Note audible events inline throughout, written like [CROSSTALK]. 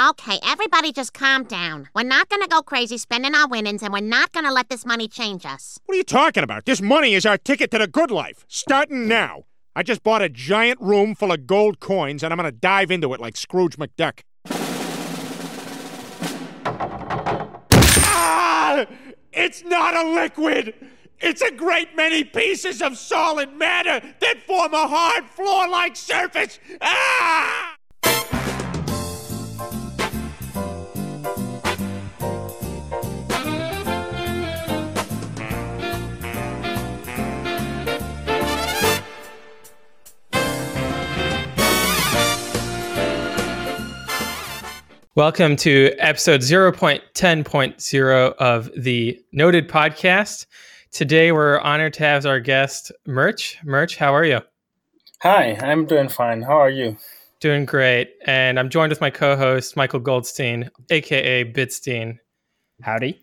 Okay, everybody just calm down. We're not gonna go crazy spending our winnings, and we're not gonna let this money change us. What are you talking about? This money is our ticket to the good life. Starting now. I just bought a giant room full of gold coins, and I'm gonna dive into it like Scrooge McDuck. Ah! It's not a liquid! It's a great many pieces of solid matter that form a hard floor like surface! Ah! Welcome to episode 0.10.0 of the Noded Podcast. Today we're honored to have our guest, Murch. Murch, how are you? Hi, I'm doing fine. How are you? Doing great. And I'm joined with my co host, Michael Goldstein, aka Bitstein. Howdy.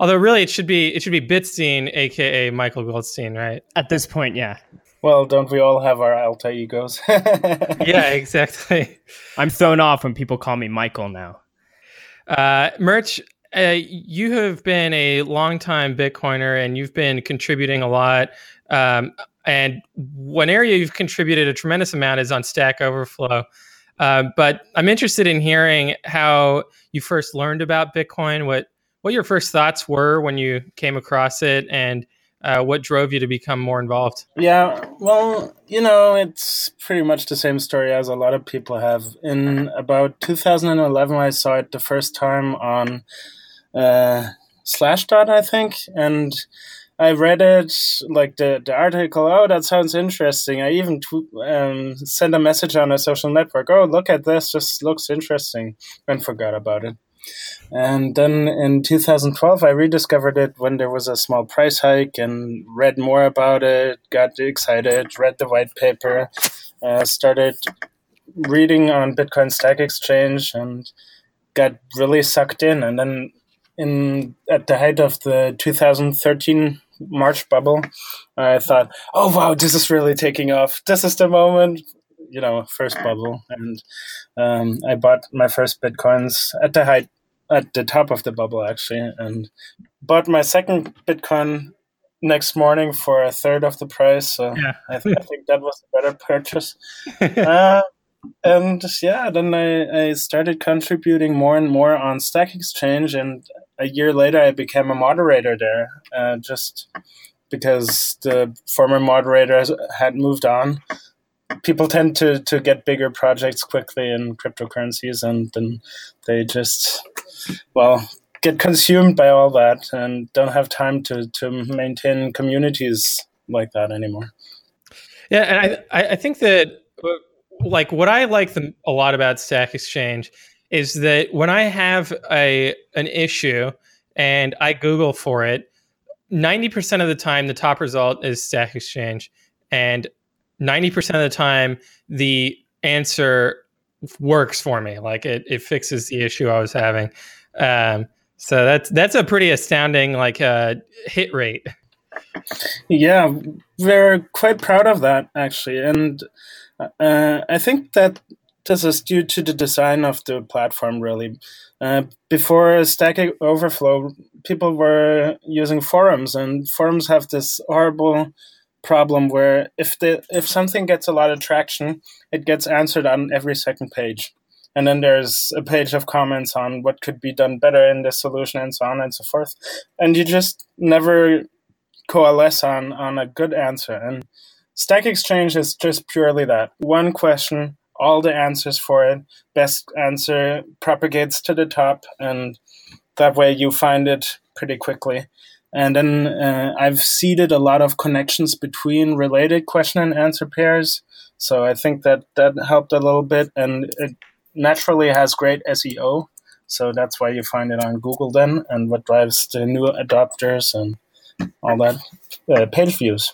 Although really it should be it should be Bitstein, aka Michael Goldstein, right? At this point, yeah. Well, don't we all have our alter egos? [LAUGHS] yeah, exactly. I'm thrown off when people call me Michael now. Uh, Murch, uh, you have been a longtime Bitcoiner and you've been contributing a lot. Um, and one area you've contributed a tremendous amount is on Stack Overflow. Uh, but I'm interested in hearing how you first learned about Bitcoin, what what your first thoughts were when you came across it, and uh, what drove you to become more involved? Yeah, well, you know, it's pretty much the same story as a lot of people have. In about 2011, I saw it the first time on uh, Slashdot, I think, and I read it, like the, the article. Oh, that sounds interesting. I even tw- um, sent a message on a social network. Oh, look at this, just looks interesting, and forgot about it. And then in 2012, I rediscovered it when there was a small price hike and read more about it, got excited, read the white paper, uh, started reading on Bitcoin Stack Exchange, and got really sucked in. And then in at the height of the 2013 March bubble, I thought, oh wow, this is really taking off. This is the moment you know first bubble and um, i bought my first bitcoins at the height at the top of the bubble actually and bought my second bitcoin next morning for a third of the price so yeah. I, th- I, think that was a better purchase [LAUGHS] uh, and yeah then I, I started contributing more and more on stack exchange and a year later i became a moderator there uh, just because the former moderators had moved on people tend to to get bigger projects quickly in cryptocurrencies and then they just well get consumed by all that and don't have time to to maintain communities like that anymore. Yeah and i i think that like what i like the, a lot about stack exchange is that when i have a an issue and i google for it 90% of the time the top result is stack exchange and 90% of the time the answer works for me like it, it fixes the issue i was having. Um, so that's that's a pretty astounding like uh, hit rate. Yeah we're quite proud of that actually. And uh, i think that this is due to the design of the platform really. Uh, before stack overflow people were using forums and forums have this horrible problem where if the if something gets a lot of traction, it gets answered on every second page. And then there's a page of comments on what could be done better in this solution and so on and so forth. And you just never coalesce on, on a good answer. And Stack Exchange is just purely that. One question, all the answers for it, best answer propagates to the top, and that way you find it pretty quickly. And then uh, I've seeded a lot of connections between related question and answer pairs. So I think that that helped a little bit. And it naturally has great SEO. So that's why you find it on Google then, and what drives the new adopters and all that uh, page views.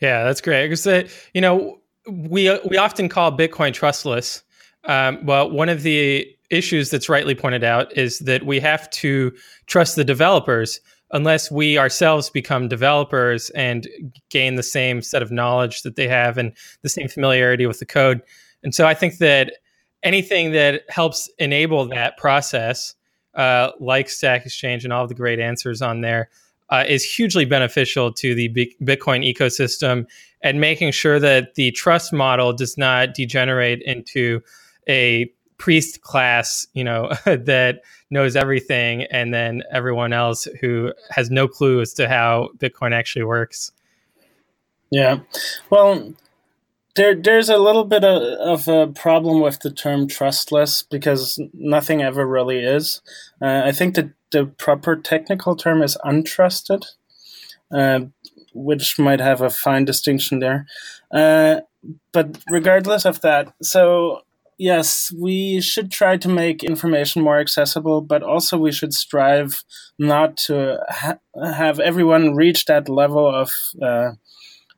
Yeah, that's great. Because uh, you know we we often call Bitcoin trustless. Um, well, one of the issues that's rightly pointed out is that we have to trust the developers unless we ourselves become developers and gain the same set of knowledge that they have and the same familiarity with the code. And so I think that anything that helps enable that process, uh, like Stack Exchange and all of the great answers on there, uh, is hugely beneficial to the Bitcoin ecosystem and making sure that the trust model does not degenerate into a priest class, you know, [LAUGHS] that knows everything, and then everyone else who has no clue as to how Bitcoin actually works. Yeah, well, there there's a little bit of, of, a problem with the term trustless because nothing ever really is. Uh, I think that the proper technical term is untrusted, uh, which might have a fine distinction there. Uh, but regardless of that, so yes, we should try to make information more accessible, but also we should strive not to ha- have everyone reach that level of uh,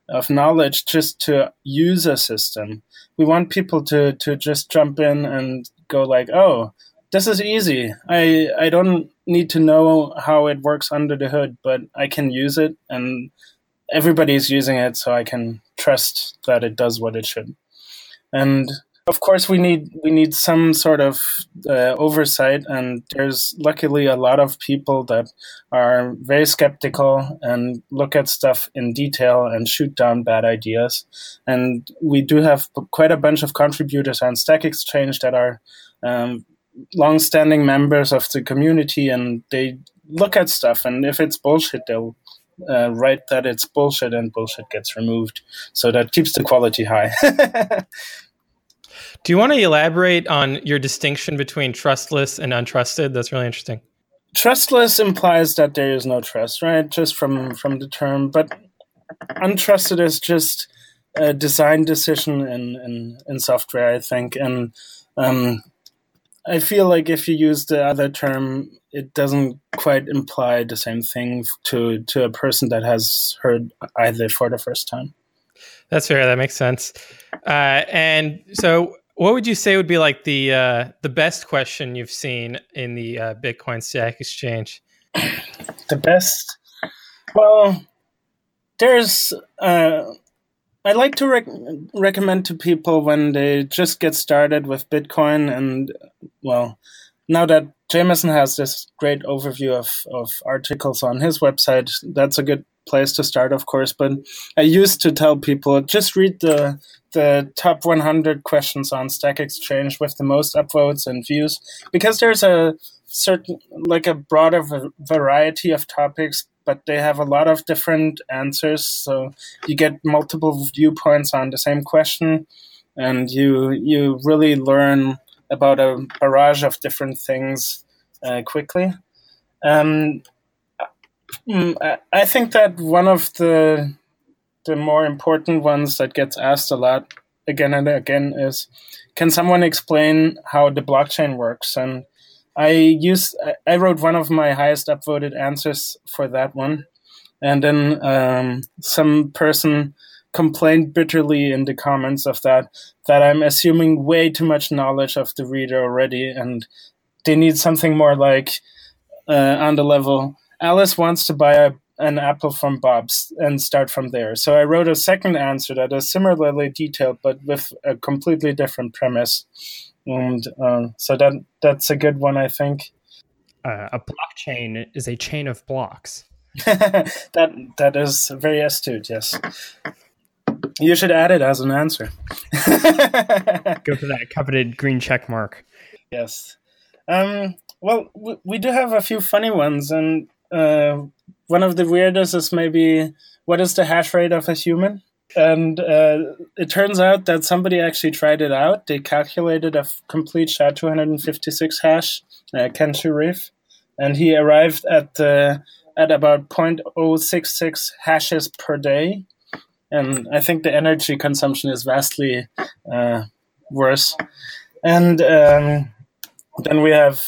of knowledge just to use a system. We want people to to just jump in and go like, "Oh, this is easy. I I don't need to know how it works under the hood, but I can use it and everybody's using it so I can trust that it does what it should." And of course we need we need some sort of uh, oversight and there's luckily a lot of people that are very skeptical and look at stuff in detail and shoot down bad ideas. And we do have quite a bunch of contributors on stack exchange that are um, long-standing members of the community and they look at stuff and if it's bullshit they'll uh, write that it's bullshit and bullshit gets removed. So that keeps the quality high [LAUGHS] Do you want to elaborate on your distinction between trustless and untrusted? That's really interesting. Trustless implies that there is no trust, right? Just from from the term, but untrusted is just a design decision in in, in software, I think, and um, I feel like if you use the other term, it doesn't quite imply the same thing to to a person that has heard either for the first time. That's fair. That makes sense. Uh, and so, what would you say would be like the uh, the best question you've seen in the uh, Bitcoin Stack Exchange? The best. Well, there's. Uh, I like to rec- recommend to people when they just get started with Bitcoin, and well, now that Jameson has this great overview of, of articles on his website, that's a good place to start, of course. But I used to tell people just read the the top 100 questions on Stack Exchange with the most upvotes and views because there's a certain like a broader variety of topics but they have a lot of different answers so you get multiple viewpoints on the same question and you you really learn about a barrage of different things uh, quickly um, mm, I think that one of the the more important ones that gets asked a lot again and again is can someone explain how the blockchain works? And i used i wrote one of my highest upvoted answers for that one. And then um, some person complained bitterly in the comments of that that i'm assuming way too much knowledge of the reader already and they need something more like uh, on the level alice wants to buy a an apple from Bob's and start from there. So I wrote a second answer that is similarly detailed, but with a completely different premise. And um, so that that's a good one, I think. Uh, a blockchain is a chain of blocks. [LAUGHS] that that is very astute. Yes, you should add it as an answer. [LAUGHS] Go for that coveted green check mark. Yes. Um, well, we, we do have a few funny ones, and uh, one of the weirdest is maybe what is the hash rate of a human? And uh, it turns out that somebody actually tried it out. They calculated a complete SHA 256 hash, uh, Ken Shirriff, and he arrived at uh, at about 0.066 hashes per day. And I think the energy consumption is vastly uh, worse. And um, then we have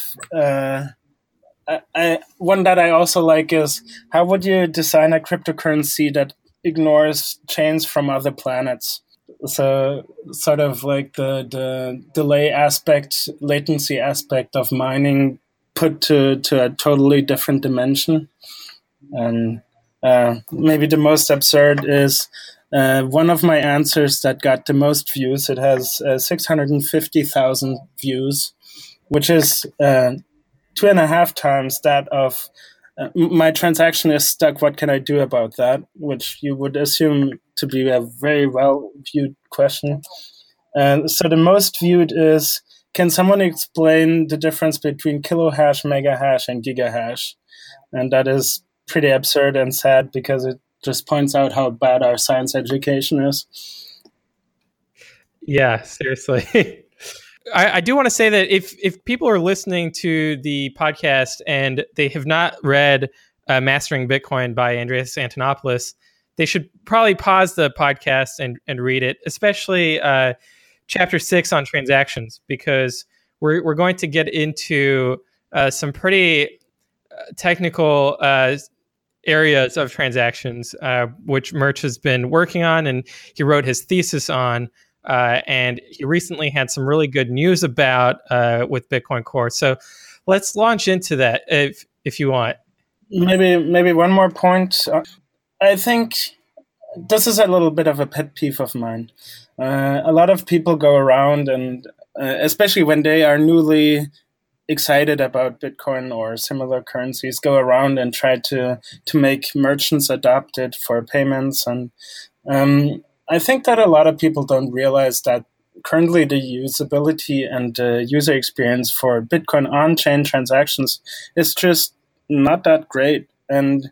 I, one that I also like is how would you design a cryptocurrency that ignores chains from other planets? So, sort of like the, the delay aspect, latency aspect of mining put to, to a totally different dimension. And uh, maybe the most absurd is uh, one of my answers that got the most views. It has uh, 650,000 views, which is uh, two and a half times that of uh, my transaction is stuck. What can I do about that? Which you would assume to be a very well viewed question. And so the most viewed is can someone explain the difference between kilohash, megahash, and gigahash? And that is pretty absurd and sad because it just points out how bad our science education is. Yeah, seriously. [LAUGHS] I, I, do want to say that if if people are listening to the podcast and they have not read uh, Mastering Bitcoin by Andreas Antonopoulos, they should probably pause the podcast and, and read it, especially uh, chapter six on transactions, because we're, we're going to get into uh, some pretty uh, technical uh, areas of transactions, uh, which Murch has been working on, and he wrote his thesis on. Uh, and he recently had some really good news about uh, with Bitcoin Core. So let's launch into that if if you want. Maybe maybe one more point. Uh, I think this is a little bit of a pet peeve of mine. Uh, a lot of people go around and uh, especially when they are newly excited about Bitcoin or similar currencies go around and try to to make merchants adopt it for payments. And um, I think that a lot of people don't realize that currently the usability and the user experience for Bitcoin on-chain transactions is just not that great. And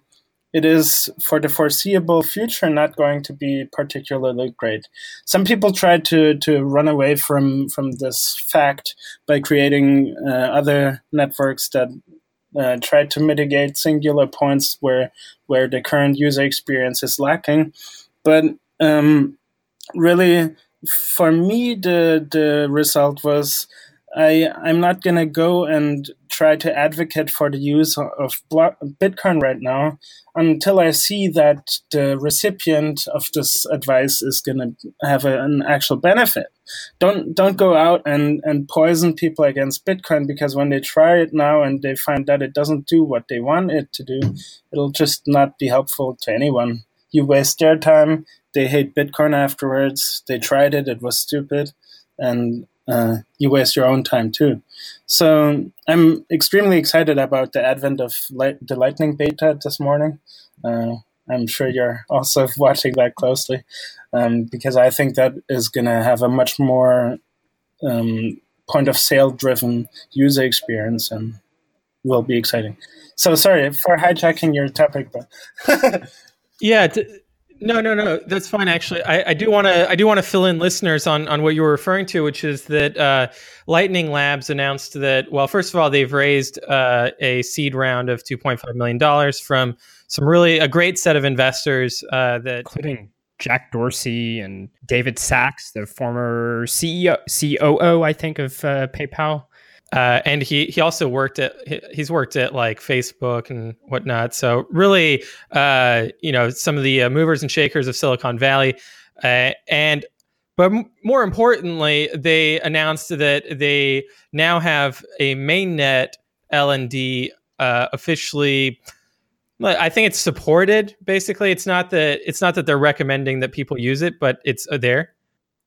it is for the foreseeable future not going to be particularly great. Some people try to to run away from from this fact by creating uh, other networks that uh, try to mitigate singular points where where the current user experience is lacking. But um, really, for me, the the result was I I'm not gonna go and try to advocate for the use of Bitcoin right now until I see that the recipient of this advice is gonna have a, an actual benefit. Don't don't go out and and poison people against Bitcoin because when they try it now and they find that it doesn't do what they want it to do, it'll just not be helpful to anyone. You waste their time. They hate Bitcoin afterwards. They tried it. It was stupid, and uh, you waste your own time too. So I'm extremely excited about the advent of light, the Lightning beta this morning. Uh, I'm sure you're also [LAUGHS] watching that closely um, because I think that is going to have a much more um, point of sale driven user experience and will be exciting. So sorry for hijacking your topic, but [LAUGHS] yeah. No, no, no. That's fine. Actually, I, do want to. I do want to fill in listeners on on what you were referring to, which is that uh, Lightning Labs announced that. Well, first of all, they've raised uh, a seed round of two point five million dollars from some really a great set of investors uh, that, including Jack Dorsey and David Sacks, the former CEO, COO, I think, of uh, PayPal. Uh, and he he also worked at he's worked at like Facebook and whatnot. So really, uh, you know, some of the uh, movers and shakers of Silicon Valley, uh, and but m- more importantly, they announced that they now have a mainnet LND uh, officially. I think it's supported. Basically, it's not that it's not that they're recommending that people use it, but it's uh, there.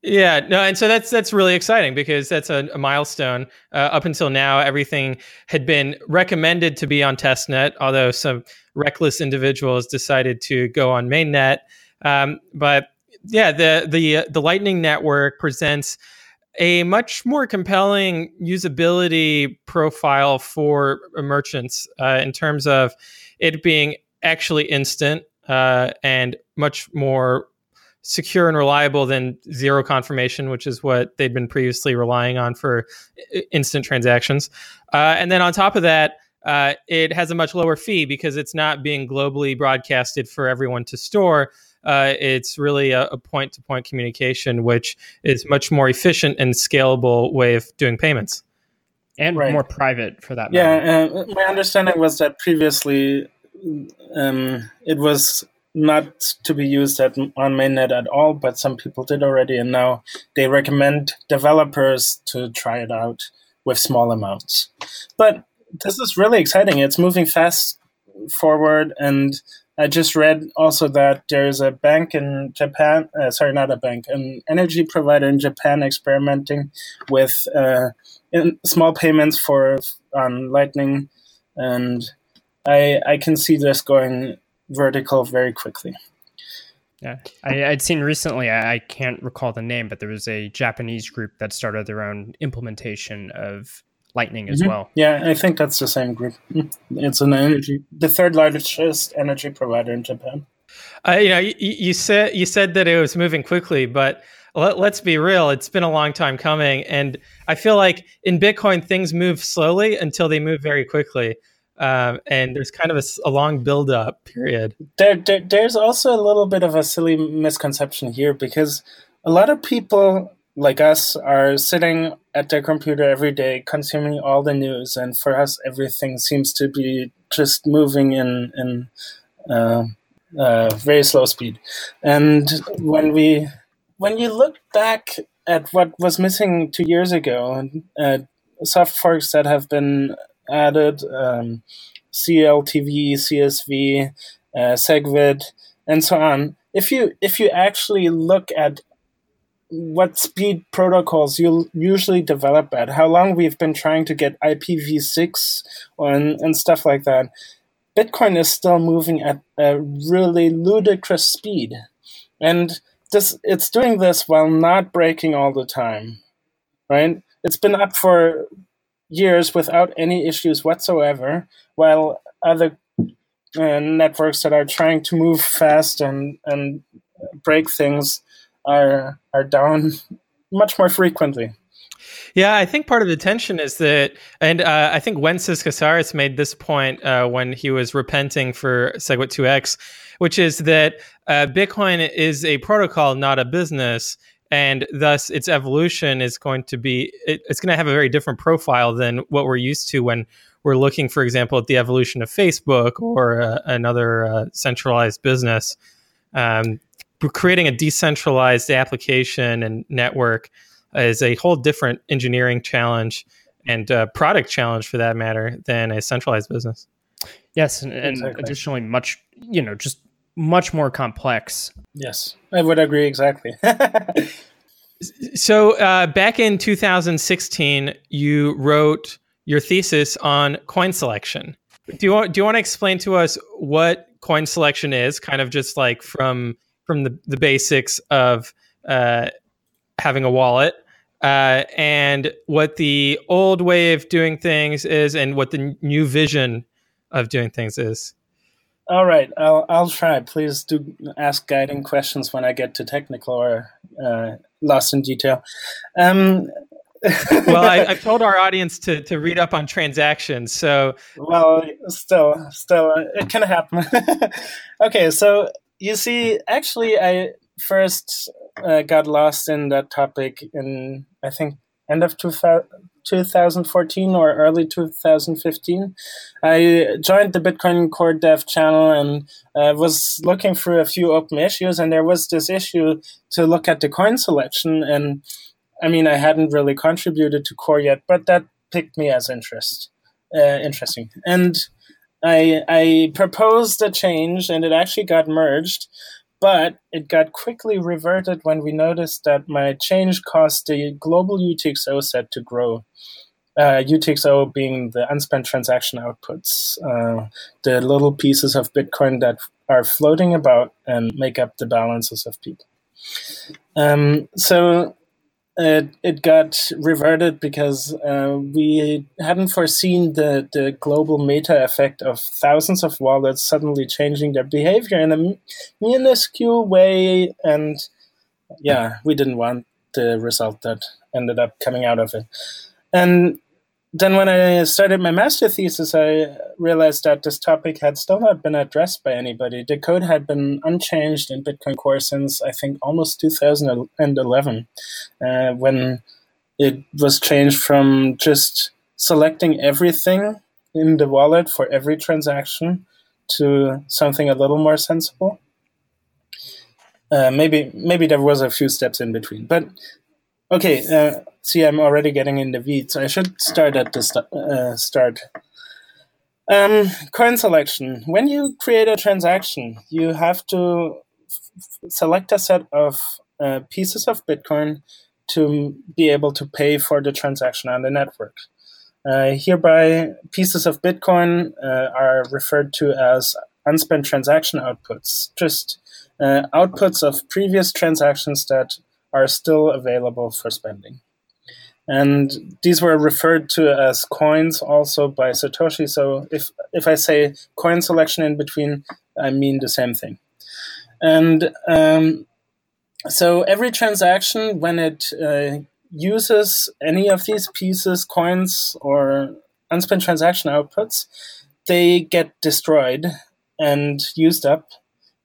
Yeah, no, and so that's that's really exciting because that's a, a milestone. Uh, up until now, everything had been recommended to be on testnet, although some reckless individuals decided to go on mainnet. Um, but yeah, the the the Lightning Network presents a much more compelling usability profile for merchants uh, in terms of it being actually instant uh, and much more secure and reliable than zero confirmation, which is what they'd been previously relying on for instant transactions. Uh, and then on top of that, uh, it has a much lower fee because it's not being globally broadcasted for everyone to store. Uh, it's really a point to point communication, which is much more efficient and scalable way of doing payments. And right. more private for that. Matter. Yeah, uh, my understanding was that previously um, it was not to be used at, on mainnet at all, but some people did already, and now they recommend developers to try it out with small amounts. But this is really exciting. It's moving fast forward, and I just read also that there's a bank in Japan, uh, sorry, not a bank, an energy provider in Japan experimenting with uh, small payments for on Lightning, and I I can see this going vertical very quickly. Yeah, I, would seen recently. I, I, can't recall the name, but there was a Japanese group that started their own implementation of Lightning as mm-hmm. well. Yeah, I think that's the same group. It's an energy, the third largest energy provider in Japan. Uh, you know, you, you, said you said that it was moving quickly, but let, us be real. It's been a long time coming, and I feel like in Bitcoin things move slowly until they move very quickly um, and there's kind of a, a long build-up period. There, there, there's also a little bit of a silly misconception here because a lot of people like us are sitting at their computer every day, consuming all the news, and for us, everything seems to be just moving in in uh, uh, very slow speed. And when we when you look back at what was missing two years ago, uh, soft forks that have been added, um, CLTV, CSV, uh, SegWit, and so on. If you if you actually look at what speed protocols you'll usually develop at, how long we've been trying to get IPv6 and, and stuff like that, Bitcoin is still moving at a really ludicrous speed. And this it's doing this while not breaking all the time. Right? It's been up for years without any issues whatsoever, while other uh, networks that are trying to move fast and and break things are are down much more frequently. Yeah, I think part of the tension is that, and uh, I think Wences Casares made this point uh, when he was repenting for SegWit 2x, which is that uh, Bitcoin is a protocol, not a business and thus its evolution is going to be it, it's going to have a very different profile than what we're used to when we're looking for example at the evolution of facebook or uh, another uh, centralized business um, creating a decentralized application and network is a whole different engineering challenge and uh, product challenge for that matter than a centralized business yes and, and exactly. additionally much you know just much more complex. Yes, I would agree exactly. [LAUGHS] so uh, back in 2016, you wrote your thesis on coin selection. Do you want do you want to explain to us what coin selection is? Kind of just like from from the, the basics of uh, having a wallet. Uh, and what the old way of doing things is, and what the new vision of doing things is. All right, I'll I'll try. Please do ask guiding questions when I get to technical or uh, lost in detail. Um, [LAUGHS] well, I, have told our audience to to read up on transactions. So, well, still, still, it can happen. [LAUGHS] okay, so you see, actually, I first uh, got lost in that topic in I think end of 2014 or early 2015. I joined the Bitcoin Core Dev channel and uh, was looking through a few open issues, and there was this issue to look at the coin selection. And I mean, I hadn't really contributed to Core yet, but that piqued me as interest, uh, interesting. And I, I proposed a change, and it actually got merged but it got quickly reverted when we noticed that my change caused the global UTXO set to grow. Uh, UTXO being the unspent transaction outputs, uh, the little pieces of Bitcoin that are floating about and make up the balances of people. Um, so it, it got reverted because uh, we hadn't foreseen the, the global meta effect of thousands of wallets suddenly changing their behavior in a minuscule way. And yeah, we didn't want the result that ended up coming out of it. And then when I started my master thesis, I realized that this topic had still not been addressed by anybody. The code had been unchanged in Bitcoin Core since I think almost 2011, uh, when it was changed from just selecting everything in the wallet for every transaction to something a little more sensible. Uh, maybe maybe there was a few steps in between, but Okay, uh, see, I'm already getting in the weeds. I should start at the st- uh, start. Um, coin selection. When you create a transaction, you have to f- select a set of uh, pieces of Bitcoin to be able to pay for the transaction on the network. Uh, hereby, pieces of Bitcoin uh, are referred to as unspent transaction outputs, just uh, outputs of previous transactions that are still available for spending. And these were referred to as coins also by Satoshi. So if, if I say coin selection in between, I mean the same thing. And um, so every transaction, when it uh, uses any of these pieces, coins, or unspent transaction outputs, they get destroyed and used up.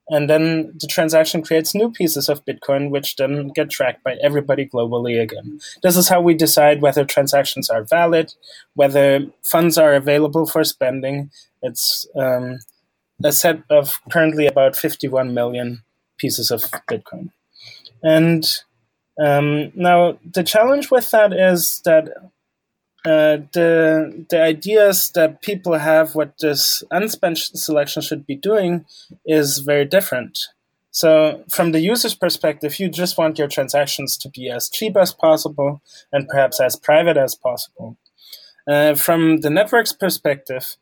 And then the transaction creates new pieces of Bitcoin, which then get tracked by everybody globally again. This is how we decide whether transactions are valid, whether funds are available for spending. It's um, a set of currently about 51 million pieces of Bitcoin. And um, now the challenge with that is that uh, the the ideas that people have what this unspent selection should be doing is very different. So from the user's perspective, you just want your transactions to be as cheap as possible and perhaps as private as possible. Uh, from the network's perspective,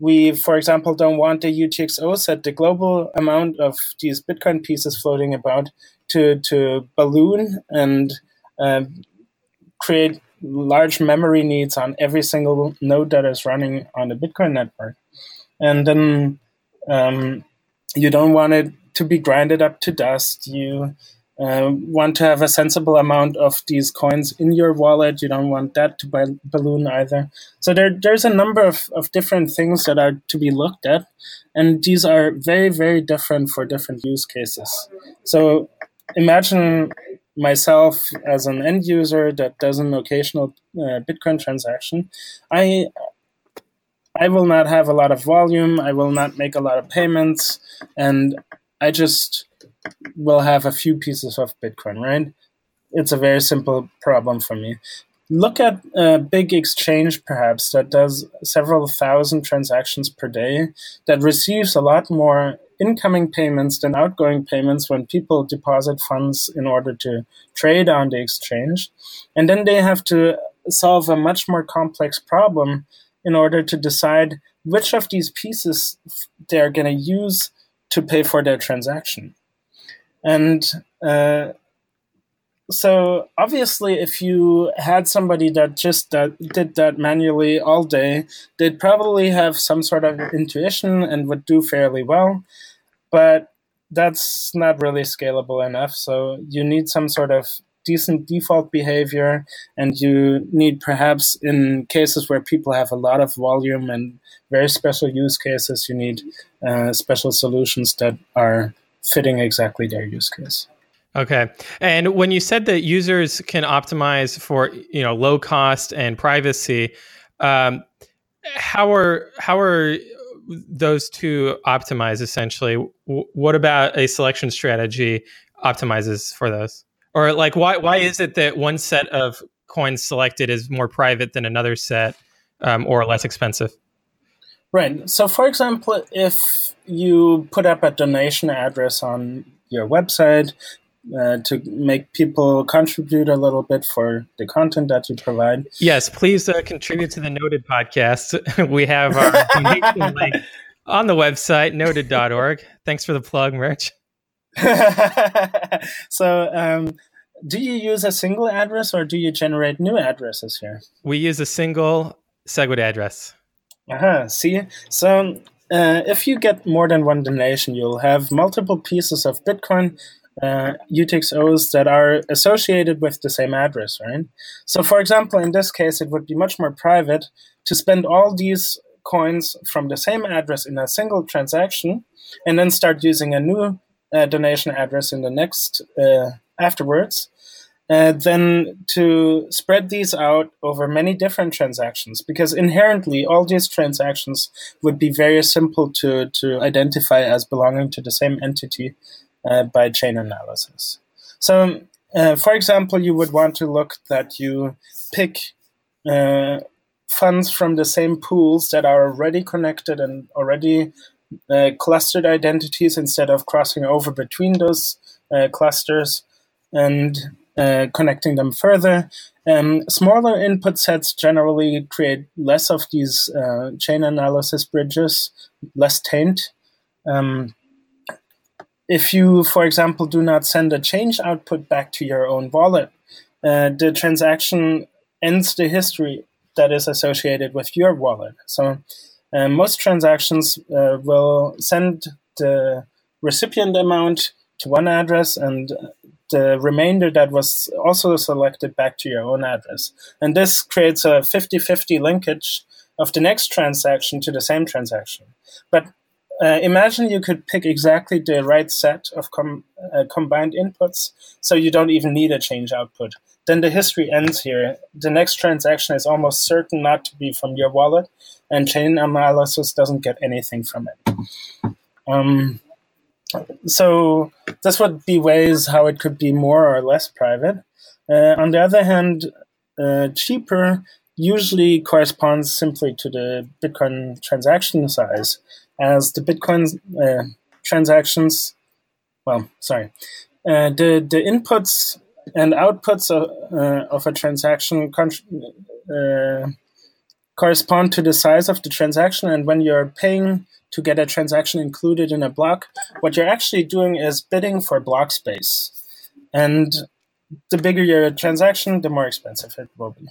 we, for example, don't want the UTXO set, the global amount of these Bitcoin pieces floating about, to, to balloon and uh, create large memory needs on every single node that is running on the Bitcoin network. And then um, you don't want it to be grinded up to dust. You uh, want to have a sensible amount of these coins in your wallet. You don't want that to buy, balloon either. So there, there's a number of, of different things that are to be looked at, and these are very, very different for different use cases. So imagine myself as an end user that does an occasional uh, Bitcoin transaction. I I will not have a lot of volume. I will not make a lot of payments, and I just will have a few pieces of Bitcoin, right? It's a very simple problem for me. Look at a big exchange, perhaps, that does several thousand transactions per day, that receives a lot more incoming payments than outgoing payments when people deposit funds in order to trade on the exchange. And then they have to solve a much more complex problem in order to decide which of these pieces they're going to use to pay for their transaction. And uh, so obviously, if you had somebody that just that did that manually all day, they'd probably have some sort of intuition and would do fairly well. But that's not really scalable enough. So you need some sort of decent default behavior, and you need perhaps in cases where people have a lot of volume and very special use cases, you need uh, special solutions that are fitting exactly their use case. Okay. And when you said that users can optimize for you know low cost and privacy, um, how are how are those two optimize essentially? W- what about a selection strategy optimizes for those? Or like why why is it that one set of coins selected is more private than another set um, or less expensive? Right. So, for example, if you put up a donation address on your website uh, to make people contribute a little bit for the content that you provide. Yes, please uh, contribute to the Noded podcast. [LAUGHS] we have our [LAUGHS] donation link on the website, noded.org. Thanks for the plug, Murch. [LAUGHS] so, um, do you use a single address or do you generate new addresses here? We use a single SegWit address. Uh-huh. See, so uh, if you get more than one donation, you'll have multiple pieces of Bitcoin uh, UTXOs that are associated with the same address, right? So, for example, in this case, it would be much more private to spend all these coins from the same address in a single transaction and then start using a new uh, donation address in the next uh, afterwards uh, then to spread these out over many different transactions because inherently all these transactions would be very simple to, to identify as belonging to the same entity uh, by chain analysis. So, uh, for example, you would want to look that you pick uh, funds from the same pools that are already connected and already uh, clustered identities instead of crossing over between those uh, clusters and uh, connecting them further. Um, smaller input sets generally create less of these chain analysis bridges, less taint. Um, if you, for example, do not send a change output back to your own wallet, uh, the transaction ends the history that is associated with your wallet. So uh, most transactions uh, will send the recipient amount to one address and the remainder that was also selected back to your own address. And this creates a 50 50 linkage of the next transaction to the same transaction. But uh, imagine you could pick exactly the right set of com- uh, combined inputs so you don't even need a change output. Then the history ends here. The next transaction is almost certain not to be from your wallet, and chain analysis doesn't get anything from it. Um, so this would be ways how it could be more or less private. Uh, on the other hand, uh, cheaper usually corresponds simply to the Bitcoin transaction size as the Bitcoin uh, transactions, well, sorry, uh, the the inputs and outputs of, uh, of a transaction con- uh, correspond to the size of the transaction, and when you're paying to get a transaction included in a block, what you're actually doing is bidding for block space, and the bigger your transaction, the more expensive it will be.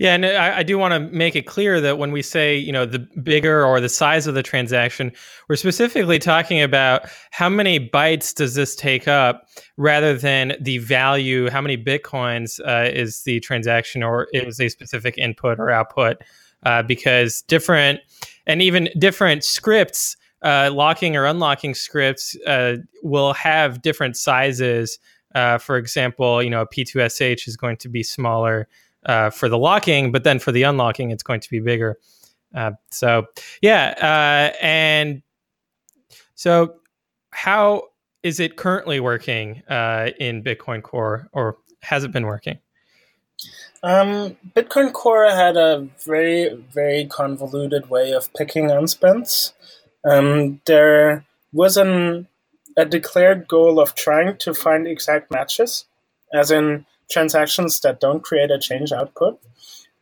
Yeah, and I, I do want to make it clear that when we say, you know, the bigger or the size of the transaction, we're specifically talking about how many bytes does this take up rather than the value, how many bitcoins uh, is the transaction or is a specific input or output. Uh, because different and even different scripts, uh, locking or unlocking scripts, uh, will have different sizes. Uh, for example, you know, P2SH is going to be smaller uh, for the locking, but then for the unlocking, it's going to be bigger. Uh, so yeah, uh, and so how is it currently working uh, in Bitcoin Core, or has it been working? Um, Bitcoin Core had a very very convoluted way of picking unspents. Um, there was an a declared goal of trying to find exact matches, as in transactions that don't create a change output.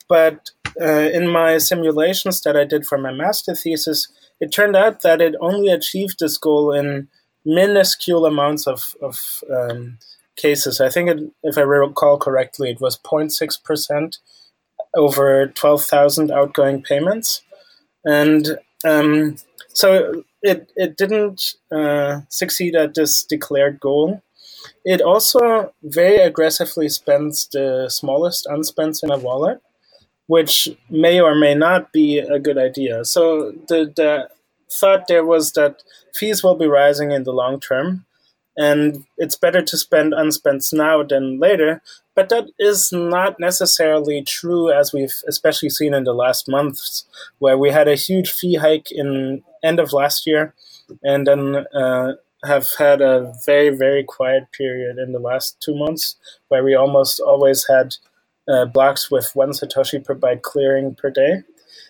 But uh, in my simulations that I did for my master thesis, it turned out that it only achieved this goal in minuscule amounts of, of um, cases. I think, it, if I recall correctly, it was 0.6% over 12,000 outgoing payments. And um, so it, it didn't uh, succeed at this declared goal. It also very aggressively spends the smallest unspent in a wallet, which may or may not be a good idea. So the, the thought there was that fees will be rising in the long term, and it's better to spend unspent now than later. But that is not necessarily true, as we've especially seen in the last months, where we had a huge fee hike in end of last year, and then uh, have had a very very quiet period in the last two months where we almost always had uh, blocks with one satoshi per byte clearing per day.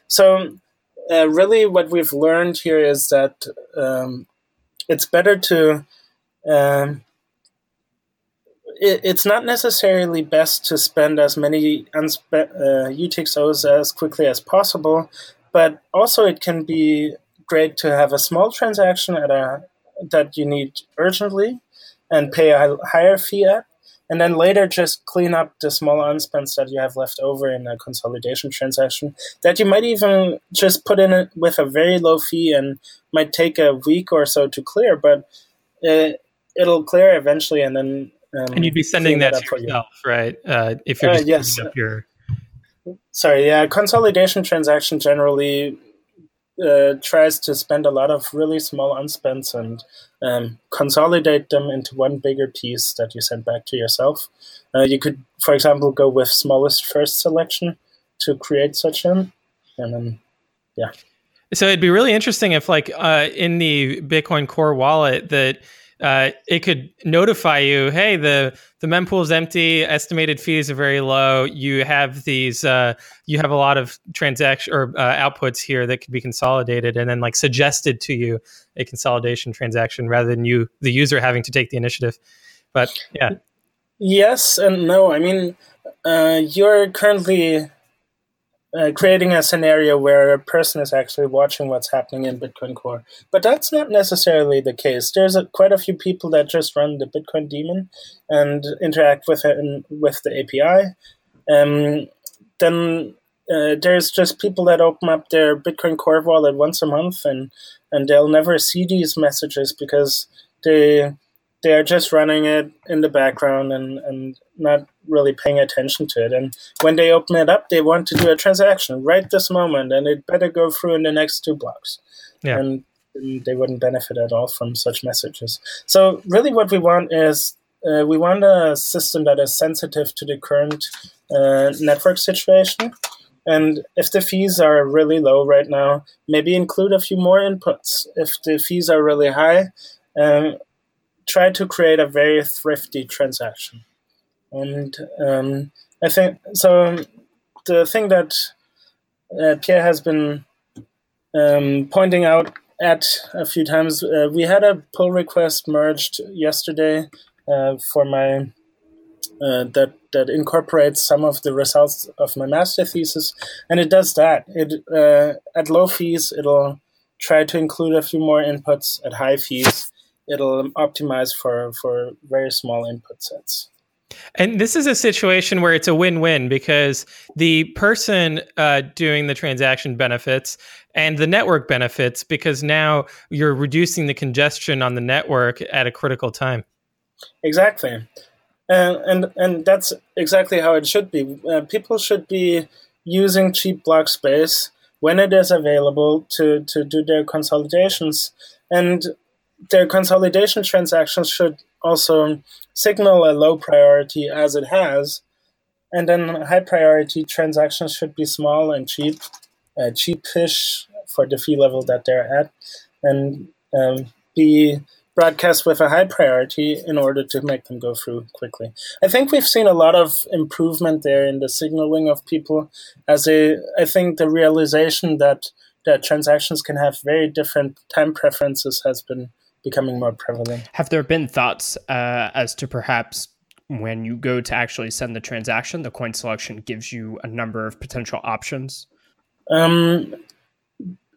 So uh, really what we've learned here is that um, it's better to um, it, it's not necessarily best to spend as many unspe- uh, UTXOs as quickly as possible, but also it can be great to have a small transaction at a that you need urgently and pay a higher fee at, and then later just clean up the small unspents that you have left over in a consolidation transaction that you might even just put in it with a very low fee and might take a week or so to clear, but it, it'll clear eventually, and then um, and you'd be sending that, that to yourself, you. right? Uh, if you're uh, just uh, yes. up your sorry, yeah, consolidation transaction generally uh, tries to spend a lot of really small unspents and um, consolidate them into one bigger piece that you send back to yourself. Uh, you could, for example, go with smallest first selection to create such an, and then, yeah. So it'd be really interesting if, like, uh, in the Bitcoin Core wallet, that uh, it could notify you, hey, the the mempool is empty, estimated fees are very low. You have these, uh, you have a lot of transaction or uh, outputs here that could be consolidated, and then like suggested to you a consolidation transaction rather than you, the user, having to take the initiative. But yeah, yes and no. I mean, uh, you're currently uh, creating a scenario where a person is actually watching what's happening in Bitcoin Core. But that's not necessarily the case. There's a, quite a few people that just run the Bitcoin daemon and interact with it in, with the API. Um, then uh, there's just people that open up their Bitcoin Core wallet once a month and, and they'll never see these messages because they they are just running it in the background and, and not really paying attention to it. And when they open it up, they want to do a transaction right this moment, and it better go through in the next two blocks. Yeah. And, and they wouldn't benefit at all from such messages. So, really, what we want is uh, we want a system that is sensitive to the current uh, network situation. And if the fees are really low right now, maybe include a few more inputs. If the fees are really high, um, try to create a very thrifty transaction. And um, I think so. The thing that uh, Pierre has been um, pointing out at a few times, uh, we had a pull request merged yesterday uh, for my uh, that that incorporates some of the results of my master thesis, and it does that. It uh, at low fees, it'll try to include a few more inputs. At high fees, it'll optimize for for very small input sets. And this is a situation where it's a win-win because the person uh, doing the transaction benefits and the network benefits because now you're reducing the congestion on the network at a critical time. Exactly, and and and that's exactly how it should be. Uh, people should be using cheap block space when it is available to to do their consolidations and their consolidation transactions should also signal a low priority as it has, and then high priority transactions should be small and cheap, uh, cheapish for the fee level that they're at, and um, be broadcast with a high priority in order to make them go through quickly. I think we've seen a lot of improvement there in the signaling of people as a I think the realization that that transactions can have very different time preferences has been becoming more prevalent. Have there been thoughts uh, as to perhaps when you go to actually send the transaction, the coin selection gives you a number of potential options? Um,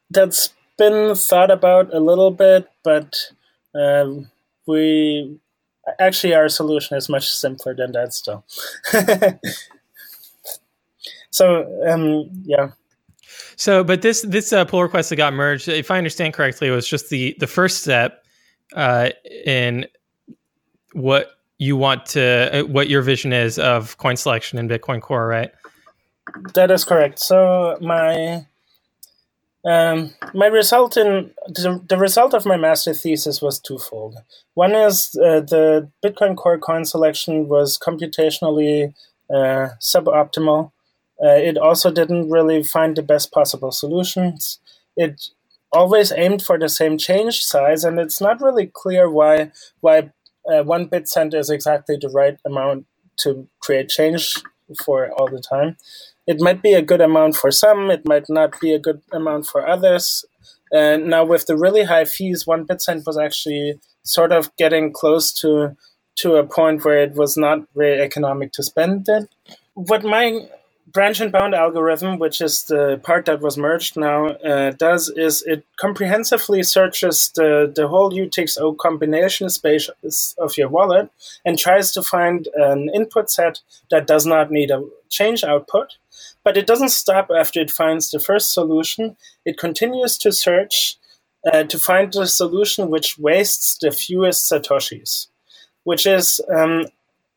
that's been thought about a little bit, but uh, we actually our solution is much simpler than that still. [LAUGHS] so um, yeah. So, but this this uh, pull request that got merged, if I understand correctly, it was just the the first step uh, in what you want to, uh, what your vision is of coin selection in Bitcoin Core, right? That is correct. So my um, my result in the, the, result of my master thesis was twofold. One is uh, the Bitcoin Core coin selection was computationally uh, suboptimal. Uh, it also didn't really find the best possible solutions. It always aimed for the same change size, and it's not really clear why why uh, one bit cent is exactly the right amount to create change for all the time. It might be a good amount for some, it might not be a good amount for others. And now with the really high fees, one bit cent was actually sort of getting close to to a point where it was not very economic to spend it. What my branch and bound algorithm, which is the part that was merged now, uh, does is it comprehensively searches the, the whole UTXO combination space of your wallet and tries to find an input set that does not need a change output. But it doesn't stop after it finds the first solution. It continues to search uh, to find the solution which wastes the fewest satoshis, which is um,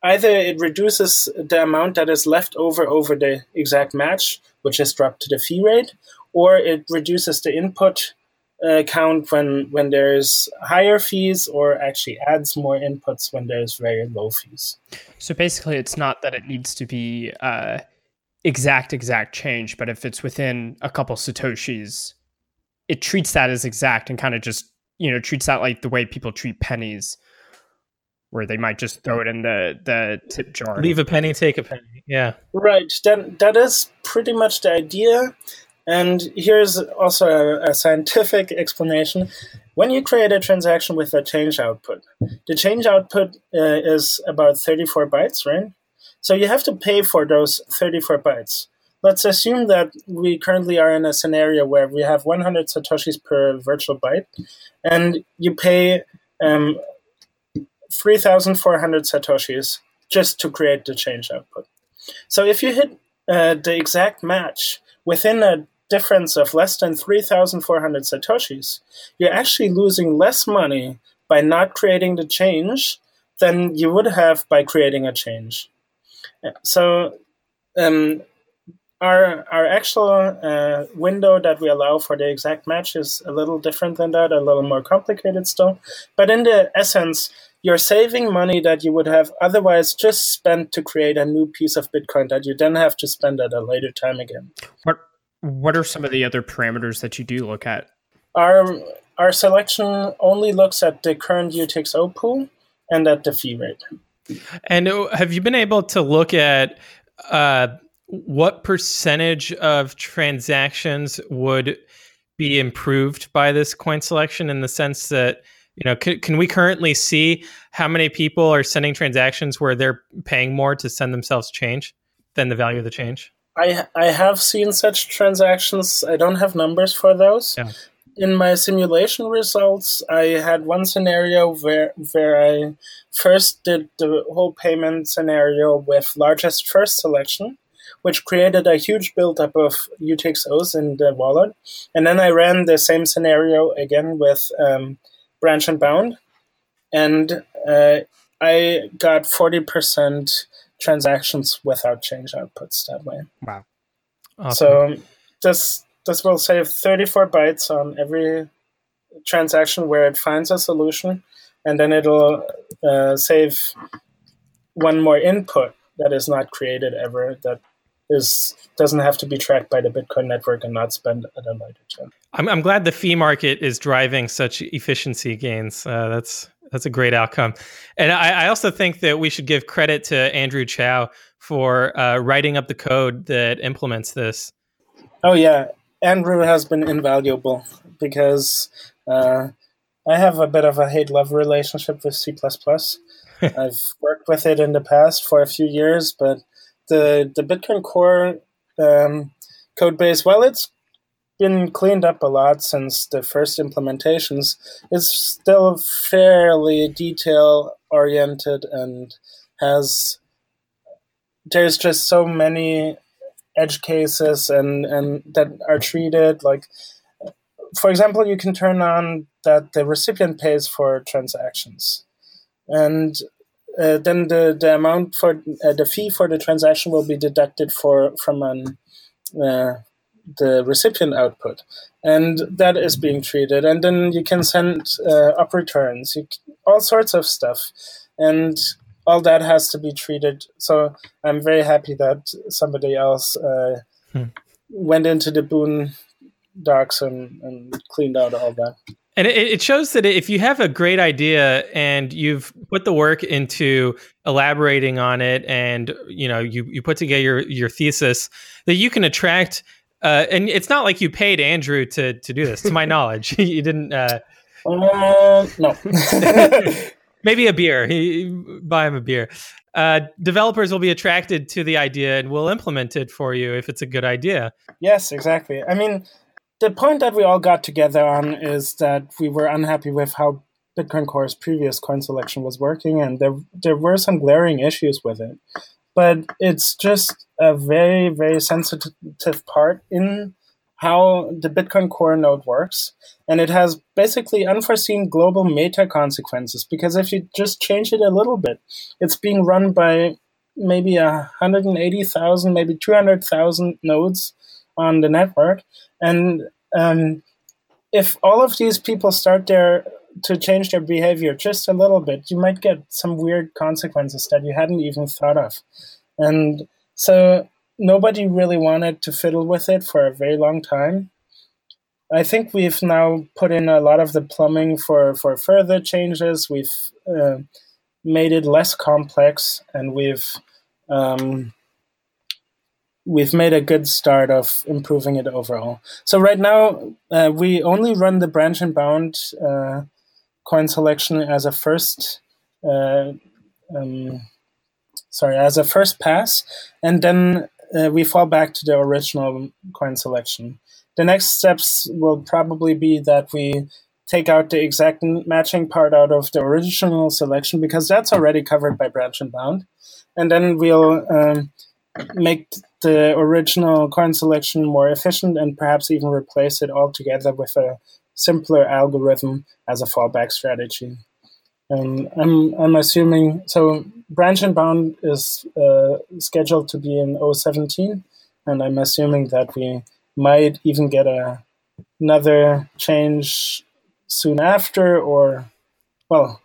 either it reduces the amount that is left over over the exact match, which is dropped to the fee rate, or it reduces the input uh, count when when there's higher fees, or actually adds more inputs when there's very low fees. So basically, it's not that it needs to be uh, exact exact change, but if it's within a couple satoshis, it treats that as exact and kind of just you know treats that like the way people treat pennies where they might just throw it in the the tip jar. Leave a penny, take a penny. Yeah. Right. That that is pretty much the idea. And here's also a, a, scientific [LAUGHS] explanation. When you create a transaction with a change output, the change output uh, is about 34 bytes, right? So you have to pay for those 34 bytes. Let's assume that we currently are in a scenario where we have 100 satoshis per virtual byte, and you pay um, 3,400 satoshis just to create the change output. So if you hit uh, the exact match within a difference of less than 3,400 satoshis, you're actually losing less money by not creating the change than you would have by creating a change. So um, our our actual uh, window that we allow for the exact match is a little different than that, a little more complicated still. But in the essence, you're saving money that you would have otherwise just spent to create a new piece of Bitcoin that you then have to spend at a later time again. What What are some of the other parameters that you do look at? Our our selection only looks at the current UTXO pool and at the fee rate. And uh, have you been able to look at uh, what percentage of transactions would be improved by this coin selection in the sense that you know can, can we currently see how many people are sending transactions where they're paying more to send themselves change than the value of the change i i have seen such transactions i don't have numbers for those yeah. in my simulation results i had one scenario where where i first did the whole payment scenario with largest first selection which created a huge buildup of UTXOs in the wallet. And then I ran the same scenario again with um, branch and bound, and uh, I got forty percent transactions without change outputs that way. Wow! Awesome. So this this will save thirty four bytes on every transaction where it finds a solution, and then it'll uh, save one more input that is not created ever that is doesn't have to be tracked by the Bitcoin network and not spent at a later time. I'm, I'm glad the fee market is driving such efficiency gains. Uh, that's that's a great outcome, and I, I, also think that we should give credit to Andrew Chow for uh, writing up the code that implements this. Oh yeah, Andrew has been invaluable because uh, I have a bit of a hate love relationship with C++. [LAUGHS] I've worked with it in the past for a few years, but the the Bitcoin Core um, code base, while it's been cleaned up a lot since the first implementations, it's still fairly detail oriented and has there's just so many edge cases and and that are treated like for example you can turn on that the recipient pays for transactions. And uh, then the, the amount for uh, the fee for the transaction will be deducted for from an, uh, the recipient output, and that is being treated. And then you can send uh, OP_RETURNs, you, all sorts of stuff, and all that has to be treated. So I'm very happy that somebody else uh, hmm. went into the Boon docs and, and cleaned out all that. And it, it shows that if you have a great idea and you've put the work into elaborating on it, and you know you you put together your your thesis, that you can attract. Uh, and it's not like you paid Andrew to to do this. To my [LAUGHS] knowledge, [LAUGHS] you didn't. Uh, uh, no. [LAUGHS] maybe a beer. He, buy him a beer. Uh, developers will be attracted to the idea and will implement it for you if it's a good idea. Yes, exactly. I mean, the point that we all got together on is that we were unhappy with how Bitcoin Core's previous coin selection was working, and there there were some glaring issues with it. But it's just a very very sensitive part in how the Bitcoin Core node works, and it has basically unforeseen global meta consequences. Because if you just change it a little bit, it's being run by maybe a hundred and eighty thousand, maybe two hundred thousand nodes on the network, and um, if all of these people start their to change their behavior just a little bit, you might get some weird consequences that you hadn't even thought of. And so nobody really wanted to fiddle with it for a very long time. I think we've now put in a lot of the plumbing for, for further changes. We've uh, made it less complex, and we've um, we've made a good start of improving it overall. So right now uh, we only run the branch and bound uh, coin selection as a first. Uh, um, sorry, as a first pass, and then uh, we fall back to the original coin selection. The next steps will probably be that we take out the exact matching part out of the original selection because that's already covered by branch and bound, and then we'll um, make the original coin selection more efficient and perhaps even replace it altogether with a simpler algorithm as a fallback strategy. Um, I'm I'm assuming so. Branch and bound is uh, scheduled to be in 017, and I'm assuming that we might even get a another change soon after, or well,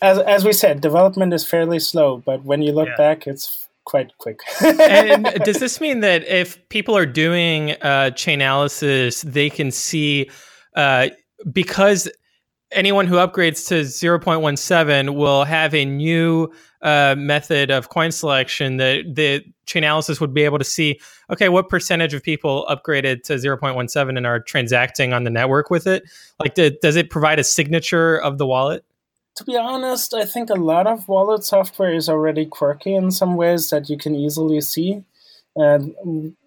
as as we said, development is fairly slow, but when you look yeah. back, it's quite quick. and [LAUGHS] does this mean that if people are doing uh, Chainalysis, they can see uh, because anyone who upgrades to 0.17 will have a new uh, method of coin selection that the Chainalysis would be able to see okay what percentage of people upgraded to 0.17 and are transacting on the network with it like does it provide a signature of the wallet to be honest i think a lot of wallet software is already quirky in some ways that you can easily see and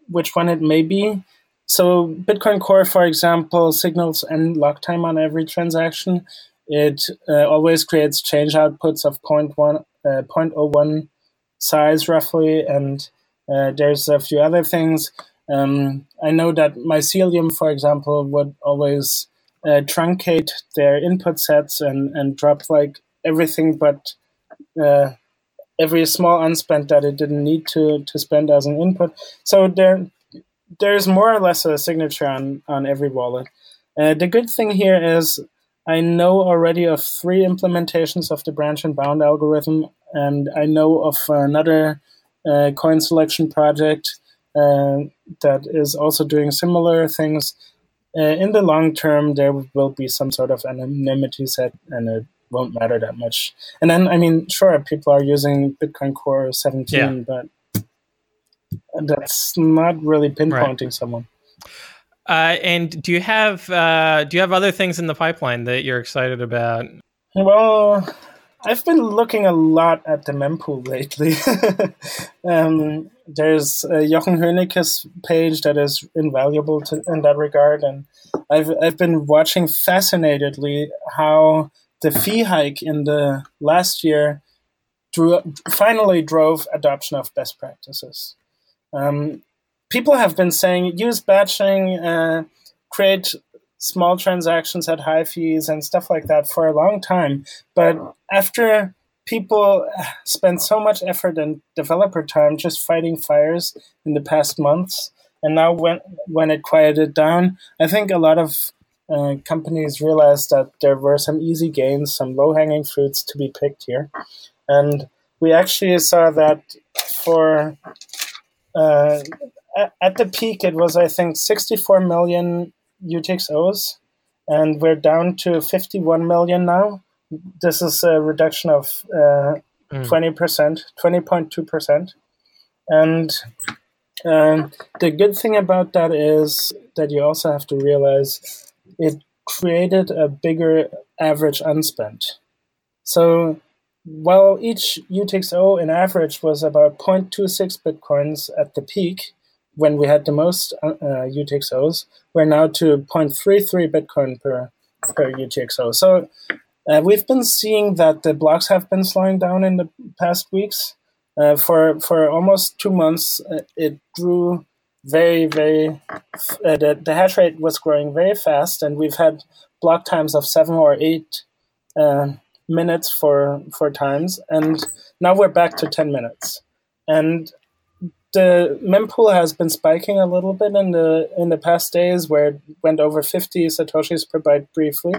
which one it may be so Bitcoin Core, for example, signals nLockTime on every transaction. It uh, always creates change outputs of 0.1, uh, 0.01 size roughly, and uh, there's a few other things. Um, I know that Mycelium, for example, would always uh, truncate their input sets and, and drop like everything but uh, every small unspent that it didn't need to, to spend as an input. So there there's more or less a signature on, on every wallet. Uh, the good thing here is I know already of three implementations of the branch and bound algorithm, and I know of another uh, coin selection project uh, that is also doing similar things. Uh, in the long term, there will be some sort of anonymity set, and it won't matter that much. And then, I mean, sure, people are using Bitcoin Core 17, yeah. but that's not really pinpointing right. someone. Uh, and do you have uh, do you have other things in the pipeline that you're excited about? Well, I've been looking a lot at the mempool lately. [LAUGHS] um, there's uh, Jochen Hoenicke's page that is invaluable to, in that regard, and I've I've been watching fascinatedly how the fee hike in the last year drew, finally drove adoption of best practices. Um, people have been saying use batching, uh, create small transactions at high fees and stuff like that for a long time. But after people spent so much effort and developer time just fighting fires in the past months, and now when when it quieted down, I think a lot of uh, companies realized that there were some easy gains, some low hanging fruits to be picked here, and we actually saw that for uh, at the peak, it was I think 64 million UTXOs, and we're down to 51 million now. This is a reduction of uh, mm. 20%, 20.2%. And um, the good thing about that is that you also have to realize it created a bigger average unspent. So while each UTXO in average was about 0.26 bitcoins at the peak, when we had the most uh, UTXOs, we're now to 0.33 bitcoin per, per UTXO. So uh, we've been seeing that the blocks have been slowing down in the past weeks. Uh, for for almost two months, uh, it grew very very. Uh, the the hash rate was growing very fast, and we've had block times of seven or eight uh, minutes for for times, and now we're back to ten minutes. And the mempool has been spiking a little bit in the in the past days, where it went over fifty satoshis per byte briefly.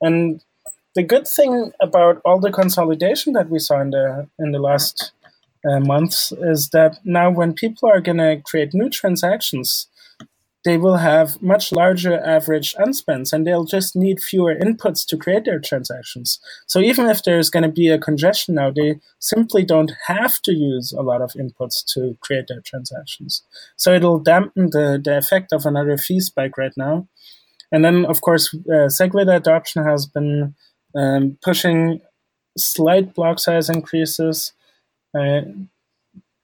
And the good thing about all the consolidation that we saw in the in the last uh, months is that now when people are going to create new transactions, they will have much larger average unspends and they'll just need fewer inputs to create their transactions. So even if there's going to be a congestion now, they simply don't have to use a lot of inputs to create their transactions. So it'll dampen the, the effect of another fee spike right now. And then, of course, uh, SegWit adoption has been um, pushing slight block size increases. Uh,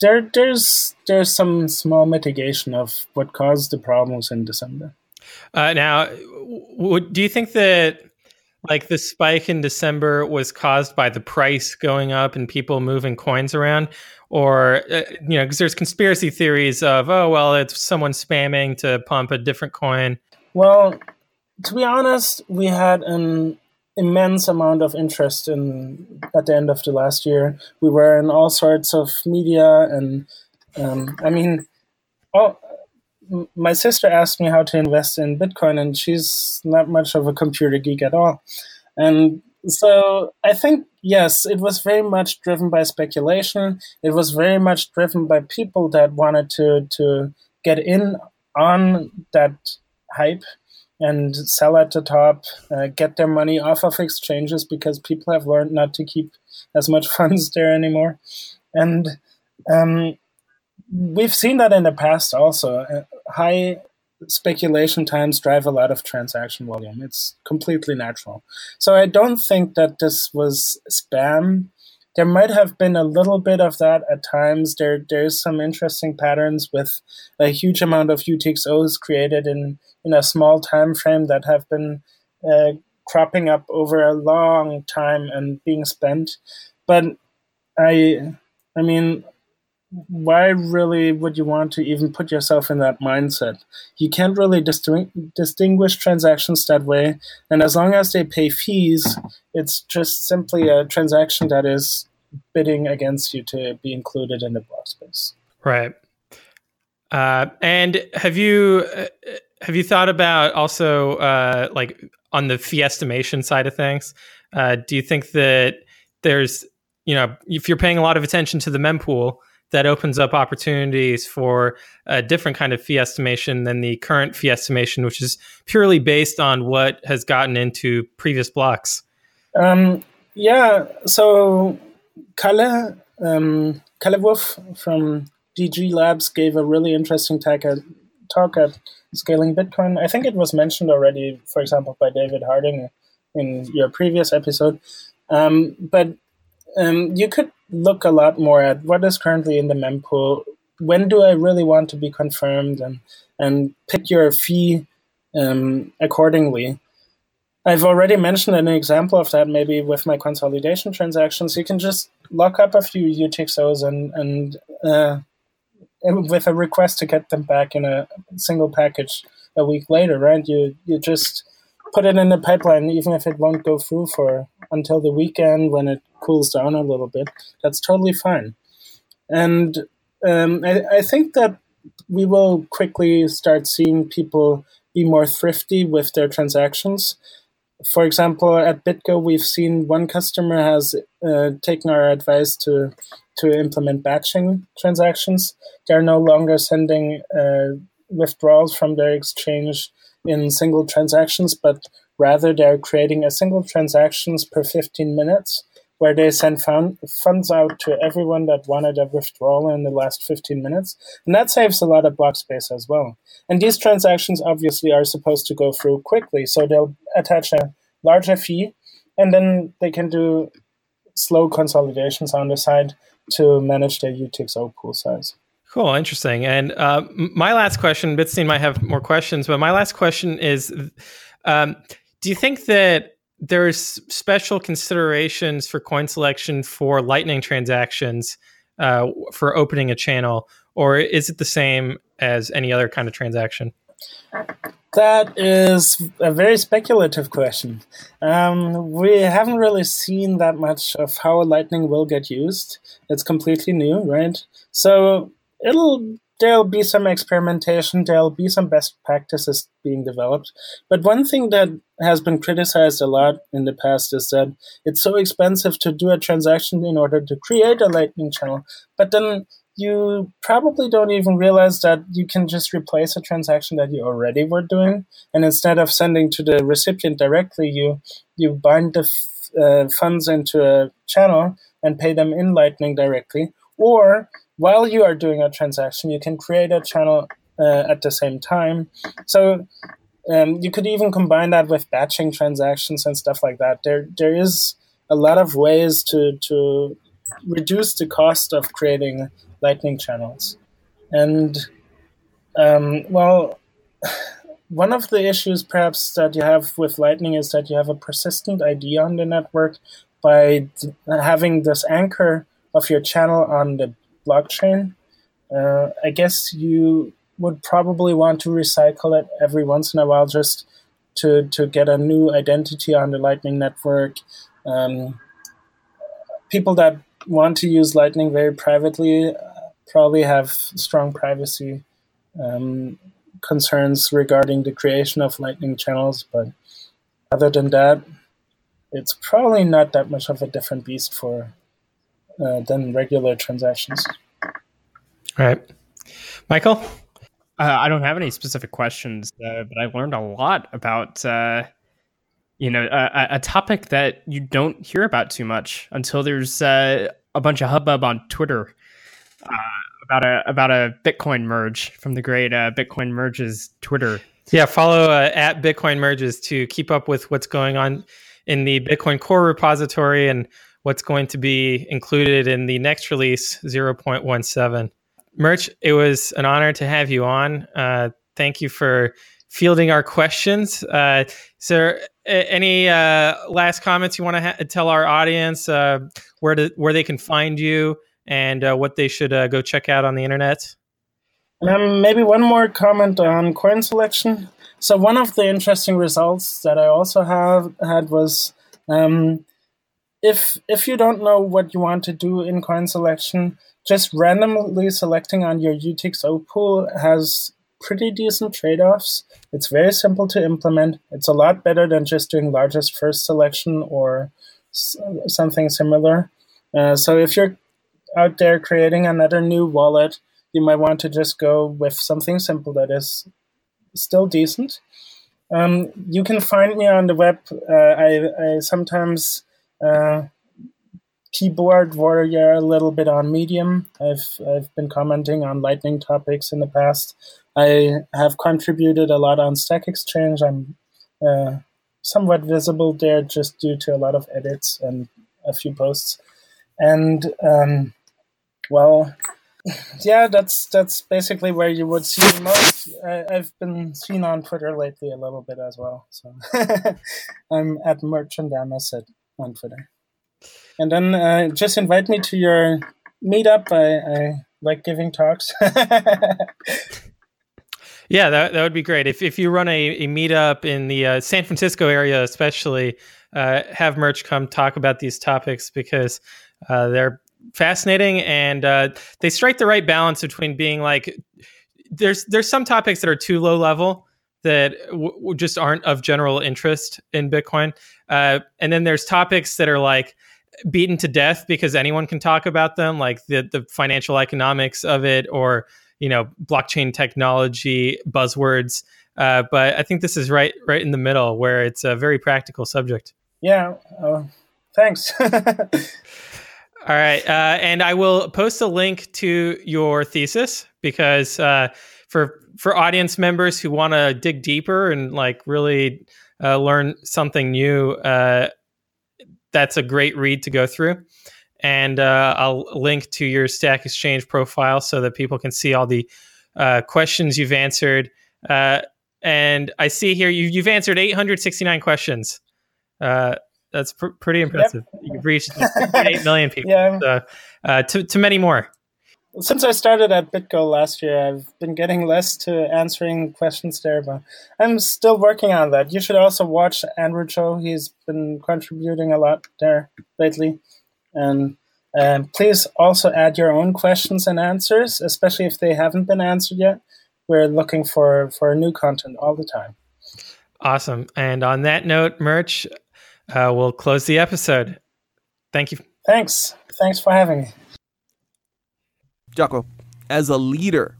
there there's there's some small mitigation of what caused the problems in December. Uh, now, w- do you think that like the spike in December was caused by the price going up and people moving coins around, or uh, you know, because there's conspiracy theories of oh well, it's someone spamming to pump a different coin. Well, to be honest, we had an immense amount of interest in at the end of the last year. We were in all sorts of media, and um, I mean, oh, my sister asked me how to invest in Bitcoin, and she's not much of a computer geek at all, and so I think yes, it was very much driven by speculation. It was very much driven by people that wanted to to get in on that hype and sell at the top, uh, get their money off of exchanges because people have learned not to keep as much [LAUGHS] funds there anymore. And um, we've seen that in the past also. Uh, high speculation times drive a lot of transaction volume. It's completely natural. So I don't think that this was spam. There might have been a little bit of that at times. There, there's some interesting patterns with a huge amount of UTXOs created in in a small time frame that have been uh, cropping up over a long time and being spent. But I, I mean, why really would you want to even put yourself in that mindset? You can't really distinguish transactions that way. And as long as they pay fees, it's just simply a transaction that is bidding against you to be included in the block space. Right. Uh, and have you uh, have you thought about also uh, like on the fee estimation side of things? Uh, do you think that there's you know if you're paying a lot of attention to the mempool, that opens up opportunities for a different kind of fee estimation than the current fee estimation, which is purely based on what has gotten into previous blocks? Um, yeah. So Kalle um, Kalle Wolf from DG Labs gave a really interesting talk at, talk at Scaling Bitcoin. I think it was mentioned already, for example, by David Harding in your previous episode. Um, but um, you could look a lot more at what is currently in the mempool. When do I really want to be confirmed, and and pick your fee um, accordingly. I've already mentioned an example of that maybe with my consolidation transactions. You can just lock up a few UTXOs and and uh, with a request to get them back in a single package a week later, right? You you just put it in the pipeline, even if it won't go through for until the weekend when it cools down a little bit. That's totally fine. And um, I, I think that we will quickly start seeing people be more thrifty with their transactions. For example, at BitGo, we've seen one customer has uh, taken our advice to to implement batching transactions. They're no longer sending uh, withdrawals from their exchange in single transactions, but rather they're creating a single transactions per 15 minutes where they send fund, funds out to everyone that wanted a withdrawal in the last 15 minutes. And that saves a lot of block space as well. And these transactions obviously are supposed to go through quickly. So they'll attach a larger fee and then they can do slow consolidations on the side to manage their UTXO pool size. Cool, interesting. And uh, my last question, Bitstein might have more questions, but my last question is um, Do you think that there's special considerations for coin selection for Lightning transactions uh, for opening a channel, or is it the same as any other kind of transaction? That is a very speculative question. Um, we haven't really seen that much of how Lightning will get used. It's completely new, right? So it'll there'll be some experimentation, there'll be some best practices being developed. But one thing that has been criticized a lot in the past is that it's so expensive to do a transaction in order to create a Lightning channel. But then you probably don't even realize that you can just replace a transaction that you already were doing, and instead of sending to the recipient directly, you you bind the f- uh, funds into a channel and pay them in Lightning directly. Or while you are doing a transaction, you can create a channel uh, at the same time. So um, you could even combine that with batching transactions and stuff like that. There there is a lot of ways to to reduce the cost of creating Lightning channels. And um, well, [SIGHS] one of the issues perhaps that you have with Lightning is that you have a persistent ID on the network by having this anchor of your channel on the blockchain. Uh, I guess you would probably want to recycle it every once in a while just to, to get a new identity on the Lightning network. Um, people that want to use Lightning very privately probably have strong privacy um, concerns regarding the creation of Lightning channels, but other than that, it's probably not that much of a different beast for uh, than regular transactions. All right, Michael. Uh, I don't have any specific questions, uh, but I learned a lot about uh, you know a, a, topic that you don't hear about too much until there's uh, a bunch of hubbub on Twitter uh, about a about a Bitcoin merge from the great uh, Bitcoin merges Twitter. Yeah, follow uh, at Bitcoin merges to keep up with what's going on in the Bitcoin core repository and what's going to be included in the next release 0.17. Murch, it was an honor to have you on. Uh, thank you for fielding our questions. Uh, is there any uh, last comments you want to ha- tell our audience uh, where to, where they can find you and uh, what they should uh, go check out on the internet? Um, maybe one more comment on coin selection. So one of the interesting results that I also have had was um, if if you don't know what you want to do in coin selection, just randomly selecting on your UTXO pool has pretty decent trade-offs. It's very simple to implement. It's a lot better than just doing largest first selection or something similar. Uh, so if you're out there creating another new wallet, you might want to just go with something simple that is still decent. Um, you can find me on the web. Uh, I, I, sometimes uh, keyboard warrior a little bit on Medium. I've I've been commenting on Lightning topics in the past. I have contributed a lot on Stack Exchange. I'm uh, somewhat visible there just due to a lot of edits and a few posts. And um, well, [LAUGHS] yeah, that's that's basically where you would see me most. I, have been seen on Twitter lately a little bit as well. So [LAUGHS] I'm at murchandamus on Twitter. And then uh, just invite me to your meetup. I, I like giving talks. [LAUGHS] yeah, that, that would be great. If, if you run a, a meetup in the uh, San Francisco area, especially, uh, have Murch come talk about these topics because uh, they're fascinating and uh, they strike the right balance between being like there's there's some topics that are too low level that w- just aren't of general interest in Bitcoin, uh, and then there's topics that are like beaten to death because anyone can talk about them, like the the financial economics of it or you know blockchain technology buzzwords. Uh, but I think this is right right in the middle where it's a very practical subject. Yeah. Uh, thanks. [LAUGHS] All right, uh, and I will post a link to your thesis because uh, for for audience members who want to dig deeper and like really uh, learn something new, uh, that's a great read to go through. And uh, I'll link to your Stack Exchange profile so that people can see all the uh, questions you've answered. and I see here you, you've answered 869 questions. That's pr- pretty impressive. Yep. You've reached [LAUGHS] eight million people. Yeah. So, uh, to to many more. Since I started at BitGo last year, I've been getting less to answering questions there, but I'm still working on that. You should also watch Andrew Chow. He's been contributing a lot there lately. And um, please also add your own questions and answers, especially if they haven't been answered yet. We're looking for, for new content all the time. Awesome. And on that note, Murch, uh, we'll close the episode. Thank you. Thanks. Thanks for having me. Jocko, as a leader,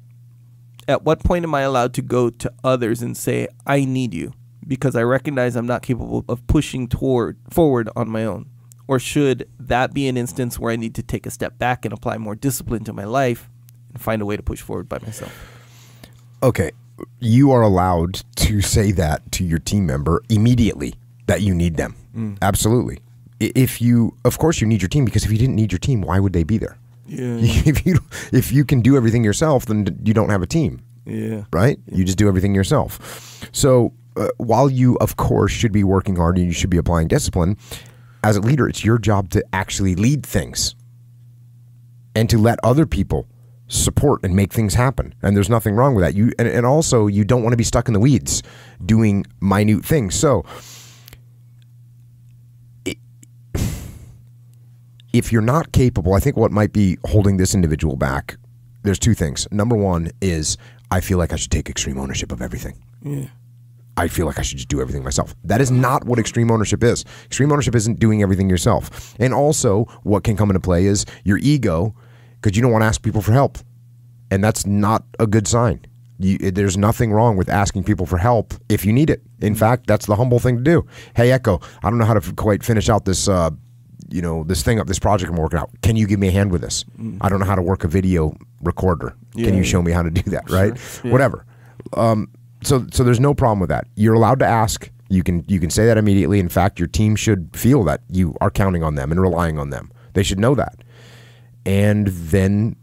at what point am I allowed to go to others and say, I need you because I recognize I'm not capable of pushing toward forward on my own? Or should that be an instance where I need to take a step back and apply more discipline to my life and find a way to push forward by myself? Okay, you are allowed to say that to your team member immediately that you need them. Mm. Absolutely. If you, of course, you need your team because if you didn't need your team, why would they be there? Yeah. [LAUGHS] If you if you can do everything yourself, then you don't have a team. Yeah. right? You just do everything yourself. So uh, while you, of course, should be working hard and you should be applying discipline, as a leader, it's your job to actually lead things and to let other people support and make things happen. And there's nothing wrong with that. You and, and also you don't want to be stuck in the weeds doing minute things. So if you're not capable, I think what might be holding this individual back, there's two things. Number one is I feel like I should take extreme ownership of everything. Yeah. I feel like I should just do everything myself. That is not what extreme ownership is. Extreme ownership isn't doing everything yourself. And also, what can come into play is your ego, because you don't want to ask people for help. And that's not a good sign. You, there's nothing wrong with asking people for help if you need it. In fact, that's the humble thing to do. Hey, Echo, I don't know how to f- quite finish out this, uh, you know, this thing up, this project I'm working out. Can you give me a hand with this? Mm. I don't know how to work a video recorder. Yeah, Can you yeah. show me how to do that? Right? Whatever um, so so there's no problem with that. You're allowed to ask. You can you can say that immediately. In fact, your team should feel that you are counting on them and relying on them. They should know that. And then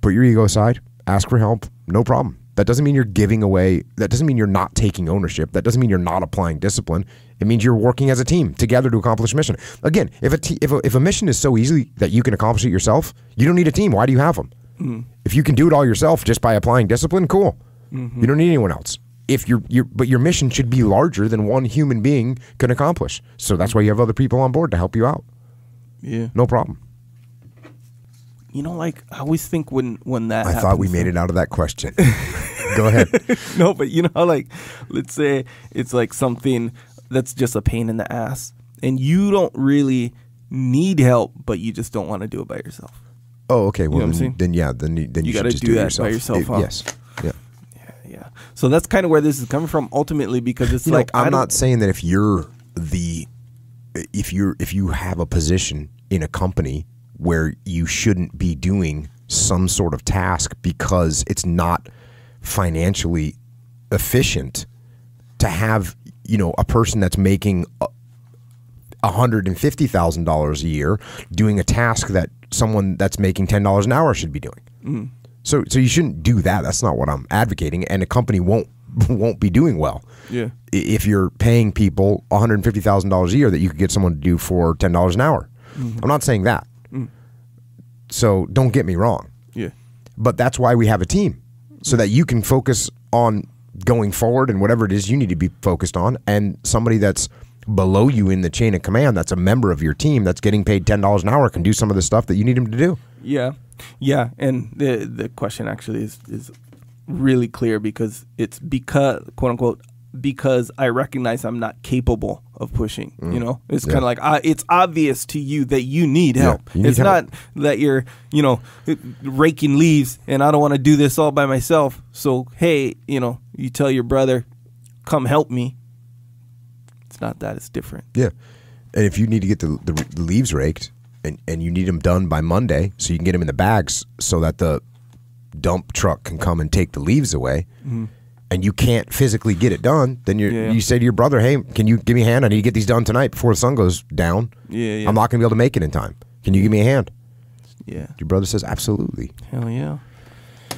put your ego aside, ask for help, no problem. That doesn't mean you're giving away, that doesn't mean you're not taking ownership. That doesn't mean you're not applying discipline. It means you're working as a team together to accomplish a mission. Again, if a, if a, if a mission is so easy that you can accomplish it yourself, you don't need a team. Why do you have them? Mm-hmm. If you can do it all yourself just by applying discipline, cool. Mm-hmm. You don't need anyone else. If you're, you're, but your mission should be larger than one human being can accomplish. So that's why you have other people on board to help you out. Yeah. No problem. You know, like I always think when when that I thought we made it out of that question. [LAUGHS] Go ahead. no, but you know, like let's say it's like something that's just a pain in the ass, and you don't really need help, but you just don't want to do it by yourself. Oh, okay. Well, know then, then yeah, then you, then you, You gotta just do it that by yourself, It- huh? Yes. Yeah. Yeah. So that's kind of where this is coming from ultimately, because it's You like I I'm not saying that if you're the if you're if you have a position in a company where you shouldn't be doing some sort of task because it's not financially efficient to have you know a person that's making uh, a- $150,000 a year doing a task that someone that's making $10 an hour should be doing. Mm. So so you shouldn't do that. That's not what I'm advocating and a company won't [LAUGHS] won't be doing well. Yeah. If you're paying people $150,000 a year that you could get someone to do for $10 an hour. Mm-hmm. I'm not saying that. Mm. So don't get me wrong Yeah. but that's why we have a team so that you can focus on going forward and whatever it is you need to be focused on. And somebody that's below you in the chain of command that's a member of your team that's getting paid $10 an hour can do some of the stuff that you need him to do. Yeah, yeah, and the the question actually is is really clear because it's because quote unquote because I recognize I'm not capable of pushing. You know, it's kind of like uh, it's obvious to you that you need help. you need it's help. not that you're you know raking leaves and I don't want to do this all by myself. So hey, you know, you tell your brother, come help me. It's not that. It's different. yeah and if you need to get the, the, the leaves raked and, and you need them done by monday so you can get them in the bags so that the dump truck can come and take the leaves away and you can't physically get it done then you Yeah. you say to your brother hey can you give me a hand i need to get these done tonight before the sun goes down Yeah, yeah. i'm not going to be able to make it in time can you give me a hand Yeah. your brother says absolutely Hell yeah.